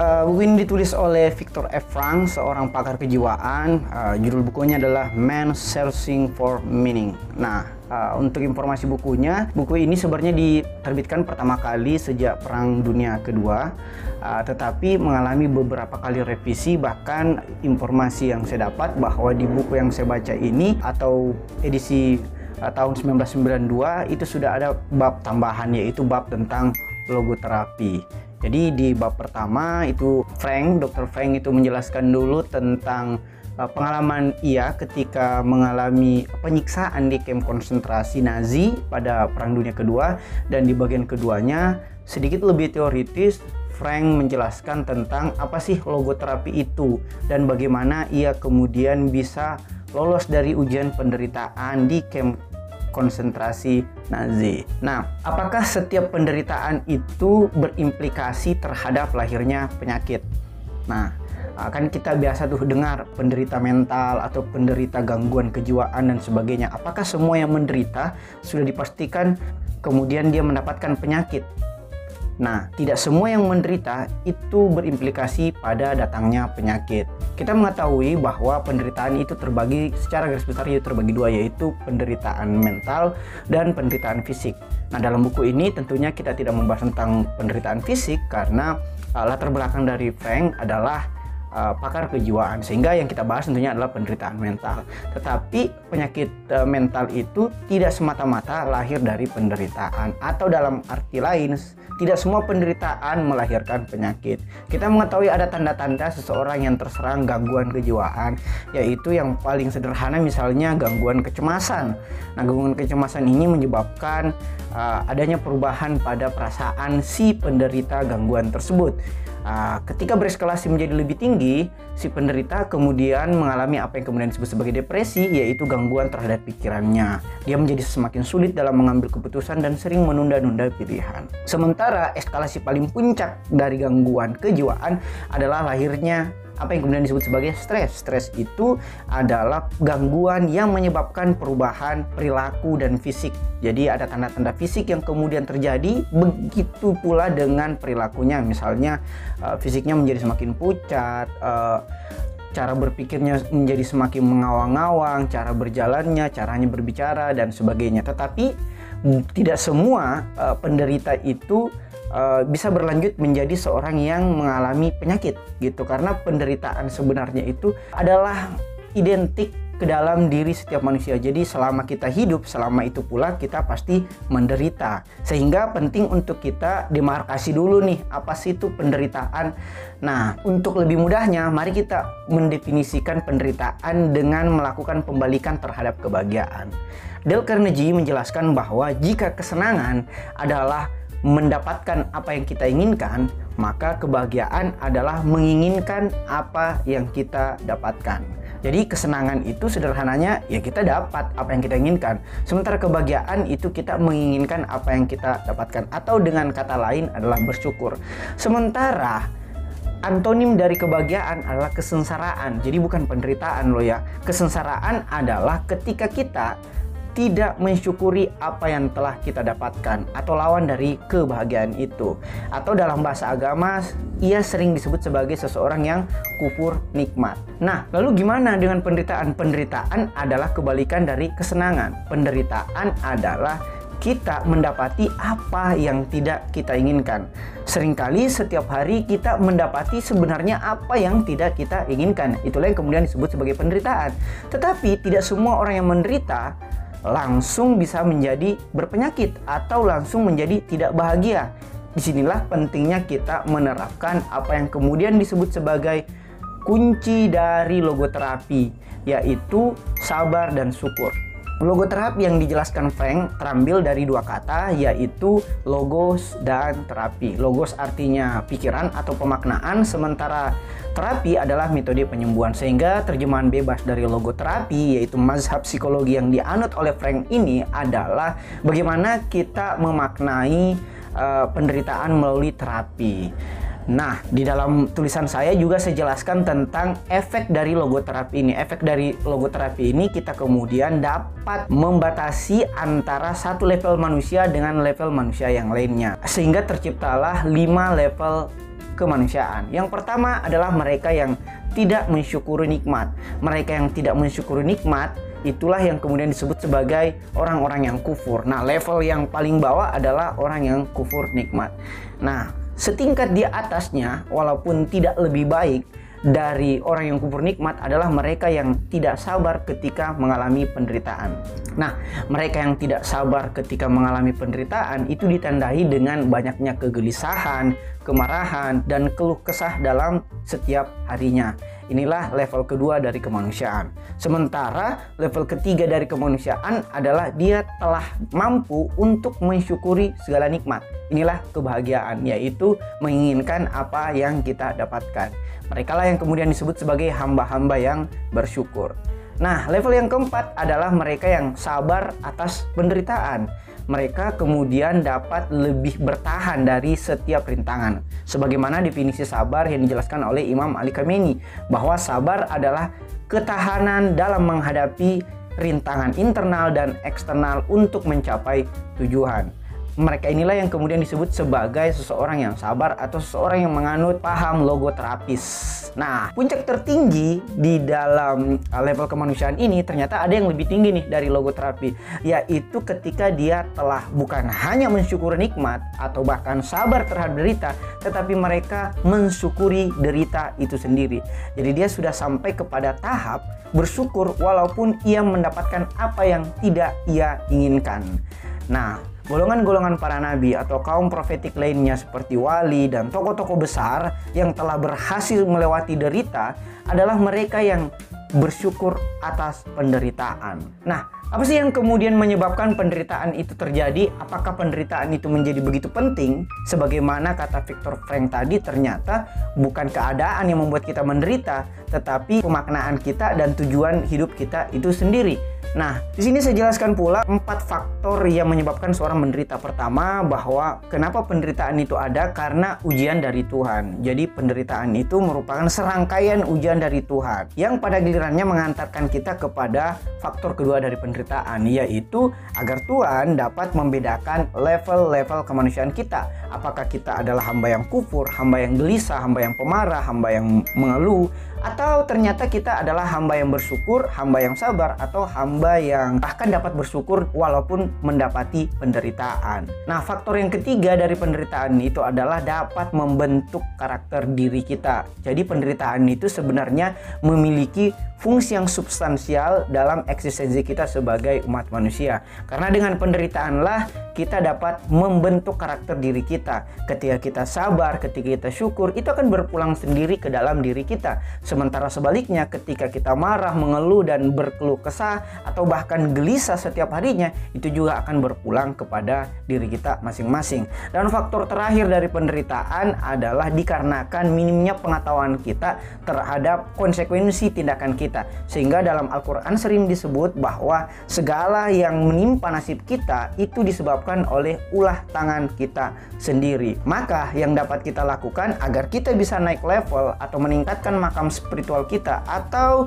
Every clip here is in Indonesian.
Uh, buku ini ditulis oleh Victor F. Frank, seorang pakar kejiwaan. Uh, judul bukunya adalah Man Searching for Meaning. Nah, uh, untuk informasi bukunya, buku ini sebenarnya diterbitkan pertama kali sejak Perang Dunia Kedua, uh, tetapi mengalami beberapa kali revisi. Bahkan informasi yang saya dapat bahwa di buku yang saya baca ini atau edisi uh, tahun 1992 itu sudah ada bab tambahan yaitu bab tentang logoterapi. Jadi di bab pertama itu Frank, Dr. Frank itu menjelaskan dulu tentang uh, pengalaman ia ketika mengalami penyiksaan di kamp konsentrasi Nazi pada Perang Dunia Kedua dan di bagian keduanya sedikit lebih teoritis Frank menjelaskan tentang apa sih logoterapi itu dan bagaimana ia kemudian bisa lolos dari ujian penderitaan di kamp konsentrasi Nazi. Nah, apakah setiap penderitaan itu berimplikasi terhadap lahirnya penyakit? Nah, kan kita biasa tuh dengar penderita mental atau penderita gangguan kejiwaan dan sebagainya. Apakah semua yang menderita sudah dipastikan kemudian dia mendapatkan penyakit? Nah, tidak semua yang menderita itu berimplikasi pada datangnya penyakit. Kita mengetahui bahwa penderitaan itu terbagi secara garis besar itu terbagi dua yaitu penderitaan mental dan penderitaan fisik. Nah, dalam buku ini tentunya kita tidak membahas tentang penderitaan fisik karena uh, latar belakang dari Frank adalah uh, pakar kejiwaan sehingga yang kita bahas tentunya adalah penderitaan mental. Tetapi penyakit uh, mental itu tidak semata-mata lahir dari penderitaan atau dalam arti lain tidak semua penderitaan melahirkan penyakit. Kita mengetahui ada tanda-tanda seseorang yang terserang gangguan kejiwaan yaitu yang paling sederhana misalnya gangguan kecemasan. Nah, gangguan kecemasan ini menyebabkan uh, adanya perubahan pada perasaan si penderita gangguan tersebut. Nah, ketika bereskalasi menjadi lebih tinggi, si penderita kemudian mengalami apa yang kemudian disebut sebagai depresi, yaitu gangguan terhadap pikirannya. Dia menjadi semakin sulit dalam mengambil keputusan dan sering menunda-nunda pilihan. Sementara eskalasi paling puncak dari gangguan kejiwaan adalah lahirnya apa yang kemudian disebut sebagai stres. Stres itu adalah gangguan yang menyebabkan perubahan perilaku dan fisik. Jadi ada tanda-tanda fisik yang kemudian terjadi, begitu pula dengan perilakunya. Misalnya uh, fisiknya menjadi semakin pucat, uh, cara berpikirnya menjadi semakin mengawang-awang, cara berjalannya, caranya berbicara dan sebagainya. Tetapi tidak semua uh, penderita itu uh, bisa berlanjut menjadi seorang yang mengalami penyakit gitu karena penderitaan sebenarnya itu adalah identik ke dalam diri setiap manusia. Jadi selama kita hidup, selama itu pula kita pasti menderita. Sehingga penting untuk kita demarkasi dulu nih, apa sih itu penderitaan. Nah, untuk lebih mudahnya, mari kita mendefinisikan penderitaan dengan melakukan pembalikan terhadap kebahagiaan. Dale Carnegie menjelaskan bahwa jika kesenangan adalah mendapatkan apa yang kita inginkan, maka kebahagiaan adalah menginginkan apa yang kita dapatkan. Jadi kesenangan itu sederhananya ya kita dapat apa yang kita inginkan. Sementara kebahagiaan itu kita menginginkan apa yang kita dapatkan atau dengan kata lain adalah bersyukur. Sementara antonim dari kebahagiaan adalah kesengsaraan. Jadi bukan penderitaan loh ya. Kesengsaraan adalah ketika kita tidak mensyukuri apa yang telah kita dapatkan atau lawan dari kebahagiaan itu. Atau dalam bahasa agama ia sering disebut sebagai seseorang yang kufur nikmat. Nah, lalu gimana dengan penderitaan? Penderitaan adalah kebalikan dari kesenangan. Penderitaan adalah kita mendapati apa yang tidak kita inginkan. Seringkali setiap hari kita mendapati sebenarnya apa yang tidak kita inginkan. Itulah yang kemudian disebut sebagai penderitaan. Tetapi tidak semua orang yang menderita langsung bisa menjadi berpenyakit atau langsung menjadi tidak bahagia. Di sinilah pentingnya kita menerapkan apa yang kemudian disebut sebagai kunci dari logoterapi, yaitu sabar dan syukur. Logoterapi yang dijelaskan Frank terambil dari dua kata yaitu logos dan terapi. Logos artinya pikiran atau pemaknaan sementara terapi adalah metode penyembuhan sehingga terjemahan bebas dari logoterapi yaitu mazhab psikologi yang dianut oleh Frank ini adalah bagaimana kita memaknai uh, penderitaan melalui terapi. Nah, di dalam tulisan saya juga saya jelaskan tentang efek dari logoterapi ini. Efek dari logoterapi ini kita kemudian dapat membatasi antara satu level manusia dengan level manusia yang lainnya. Sehingga terciptalah lima level kemanusiaan. Yang pertama adalah mereka yang tidak mensyukuri nikmat. Mereka yang tidak mensyukuri nikmat itulah yang kemudian disebut sebagai orang-orang yang kufur. Nah, level yang paling bawah adalah orang yang kufur nikmat. Nah, setingkat di atasnya walaupun tidak lebih baik dari orang yang kufur nikmat adalah mereka yang tidak sabar ketika mengalami penderitaan. Nah, mereka yang tidak sabar ketika mengalami penderitaan itu ditandai dengan banyaknya kegelisahan, kemarahan, dan keluh kesah dalam setiap harinya. Inilah level kedua dari kemanusiaan. Sementara level ketiga dari kemanusiaan adalah dia telah mampu untuk mensyukuri segala nikmat. Inilah kebahagiaan, yaitu menginginkan apa yang kita dapatkan. Mereka lah yang kemudian disebut sebagai hamba-hamba yang bersyukur. Nah, level yang keempat adalah mereka yang sabar atas penderitaan mereka kemudian dapat lebih bertahan dari setiap rintangan. Sebagaimana definisi sabar yang dijelaskan oleh Imam Ali Khamenei bahwa sabar adalah ketahanan dalam menghadapi rintangan internal dan eksternal untuk mencapai tujuan mereka inilah yang kemudian disebut sebagai seseorang yang sabar atau seseorang yang menganut paham logoterapis. Nah, puncak tertinggi di dalam uh, level kemanusiaan ini ternyata ada yang lebih tinggi nih dari logoterapi, yaitu ketika dia telah bukan hanya mensyukuri nikmat atau bahkan sabar terhadap derita, tetapi mereka mensyukuri derita itu sendiri. Jadi dia sudah sampai kepada tahap bersyukur walaupun ia mendapatkan apa yang tidak ia inginkan. Nah, Golongan-golongan para nabi atau kaum profetik lainnya seperti wali dan tokoh-tokoh besar yang telah berhasil melewati derita adalah mereka yang bersyukur atas penderitaan. Nah, apa sih yang kemudian menyebabkan penderitaan itu terjadi? Apakah penderitaan itu menjadi begitu penting? Sebagaimana kata Viktor Frank tadi, ternyata bukan keadaan yang membuat kita menderita, tetapi pemaknaan kita dan tujuan hidup kita itu sendiri. Nah, di sini saya jelaskan pula empat faktor yang menyebabkan seorang menderita. Pertama, bahwa kenapa penderitaan itu ada karena ujian dari Tuhan. Jadi penderitaan itu merupakan serangkaian ujian dari Tuhan yang pada gilirannya mengantarkan kita kepada faktor kedua dari penderitaan, yaitu agar Tuhan dapat membedakan level-level kemanusiaan kita. Apakah kita adalah hamba yang kufur, hamba yang gelisah, hamba yang pemarah, hamba yang mengeluh, atau ternyata kita adalah hamba yang bersyukur, hamba yang sabar, atau hamba yang bahkan dapat bersyukur walaupun mendapati penderitaan. Nah, faktor yang ketiga dari penderitaan itu adalah dapat membentuk karakter diri kita. Jadi penderitaan itu sebenarnya memiliki fungsi yang substansial dalam eksistensi kita sebagai umat manusia. Karena dengan penderitaanlah kita dapat membentuk karakter diri kita. Ketika kita sabar, ketika kita syukur, itu akan berpulang sendiri ke dalam diri kita. Sementara sebaliknya, ketika kita marah, mengeluh, dan berkeluh kesah, atau bahkan gelisah setiap harinya, itu juga akan berpulang kepada diri kita masing-masing. Dan faktor terakhir dari penderitaan adalah dikarenakan minimnya pengetahuan kita terhadap konsekuensi tindakan kita. Sehingga dalam Al-Quran sering disebut bahwa segala yang menimpa nasib kita itu disebabkan oleh ulah tangan kita sendiri. Maka yang dapat kita lakukan agar kita bisa naik level atau meningkatkan makam spiritual kita atau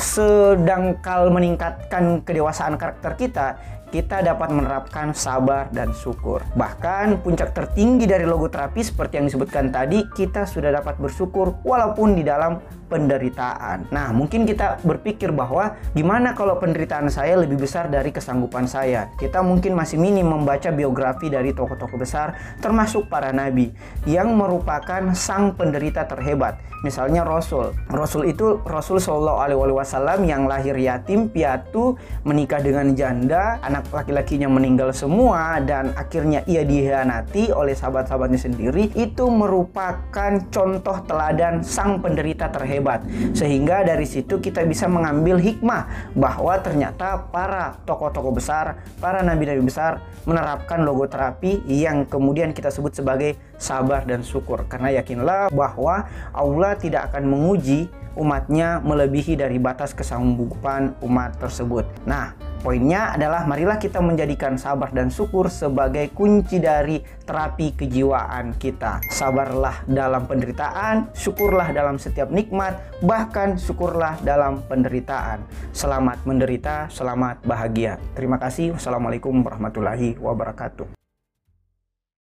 sedangkal meningkatkan kedewasaan karakter kita kita dapat menerapkan sabar dan syukur. Bahkan puncak tertinggi dari logo terapi seperti yang disebutkan tadi, kita sudah dapat bersyukur walaupun di dalam penderitaan. Nah, mungkin kita berpikir bahwa gimana kalau penderitaan saya lebih besar dari kesanggupan saya? Kita mungkin masih minim membaca biografi dari tokoh-tokoh besar termasuk para nabi yang merupakan sang penderita terhebat. Misalnya Rasul. Rasul itu Rasul Shallallahu alaihi wasallam yang lahir yatim piatu, menikah dengan janda, anak laki-lakinya meninggal semua dan akhirnya ia dihianati oleh sahabat-sahabatnya sendiri. Itu merupakan contoh teladan sang penderita terhebat hebat. Sehingga dari situ kita bisa mengambil hikmah bahwa ternyata para tokoh-tokoh besar, para nabi-nabi besar menerapkan logo terapi yang kemudian kita sebut sebagai sabar dan syukur. Karena yakinlah bahwa Allah tidak akan menguji umatnya melebihi dari batas kesanggupan umat tersebut. Nah, Poinnya adalah marilah kita menjadikan sabar dan syukur sebagai kunci dari terapi kejiwaan kita. Sabarlah dalam penderitaan, syukurlah dalam setiap nikmat, bahkan syukurlah dalam penderitaan. Selamat menderita, selamat bahagia. Terima kasih. Wassalamualaikum warahmatullahi wabarakatuh.